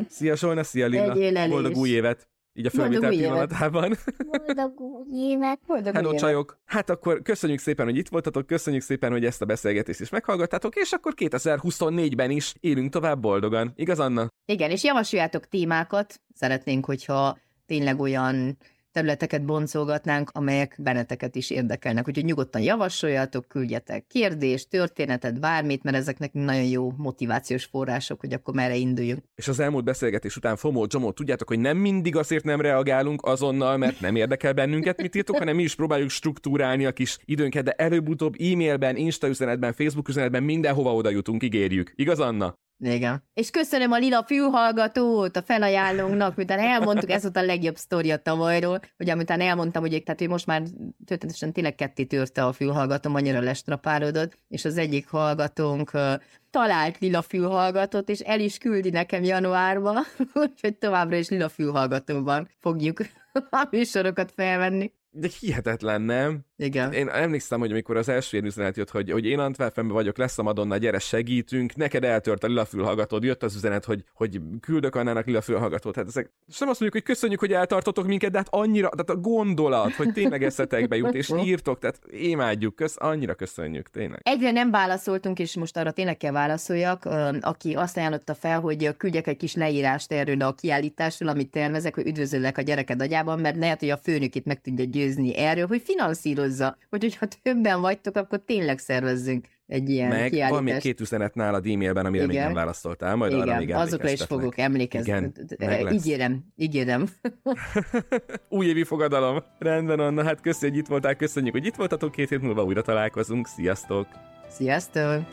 Szia Zsolna, szia Lilla. Boldog új évet. Így a felvétel pillanatában. Boldog új évet. Boldog Hello, csajok! Hát akkor köszönjük szépen, hogy itt voltatok, köszönjük szépen, hogy ezt a beszélgetést is meghallgattátok, és akkor 2024-ben is élünk tovább boldogan. Igaz, Anna? Igen, és javasoljátok témákat. Szeretnénk, hogyha tényleg olyan területeket boncolgatnánk, amelyek benneteket is érdekelnek. Úgyhogy nyugodtan javasoljatok, küldjetek kérdést, történetet, bármit, mert ezek nekünk nagyon jó motivációs források, hogy akkor merre induljunk. És az elmúlt beszélgetés után FOMO, Jomó, tudjátok, hogy nem mindig azért nem reagálunk azonnal, mert nem érdekel bennünket, mit írtok, hanem mi is próbáljuk struktúrálni a kis időnket, de előbb-utóbb e-mailben, Insta üzenetben, Facebook üzenetben mindenhova oda jutunk, ígérjük. Igaz, Anna? Igen. És köszönöm a lila fülhallgatót a felajánlónknak, miután elmondtuk, ez volt a legjobb sztoria tavalyról, hogy amitán elmondtam, hogy, tehát, hogy most már történetesen tényleg ketté törte a fülhallgatóm, annyira lestrapálódott, és az egyik hallgatónk talált lila fülhallgatót, és el is küldi nekem januárba, úgyhogy továbbra is lila fülhallgatóban fogjuk a műsorokat felvenni. De hihetetlen, nem? Igen. Én emlékszem, hogy amikor az első ilyen üzenet jött, hogy, hogy én Antwerpenben vagyok, lesz a Madonna, gyere segítünk, neked eltört a lila fülhallgatód, jött az üzenet, hogy, hogy küldök annának lila fülhallgatót. Hát ezek, és nem azt mondjuk, hogy köszönjük, hogy eltartotok minket, de hát annyira, tehát a gondolat, hogy tényleg eszetekbe jut, és írtok, tehát imádjuk, kösz, annyira köszönjük, tényleg. Egyre nem válaszoltunk, és most arra tényleg kell válaszoljak, aki azt ajánlotta fel, hogy küldjek egy kis leírást erről a kiállításról, amit tervezek, hogy üdvözöllek a gyereked agyában, mert lehet, hogy a főnökét meg tudja győzni erről, hogy finanszírozza, hogy hogyha többen vagytok, akkor tényleg szervezzünk egy ilyen Meg kiállítást. van még két üzenet nálad e-mailben, amire Igen. még nem válaszoltál, majd arra Igen, még azokra is fogok emlékezni. Igen, ígérem, ígérem. Újévi fogadalom. Rendben, Anna, hát köszönjük, hogy itt voltál, köszönjük, hogy itt voltatok, két hét múlva újra találkozunk. Sziasztok! Sziasztok!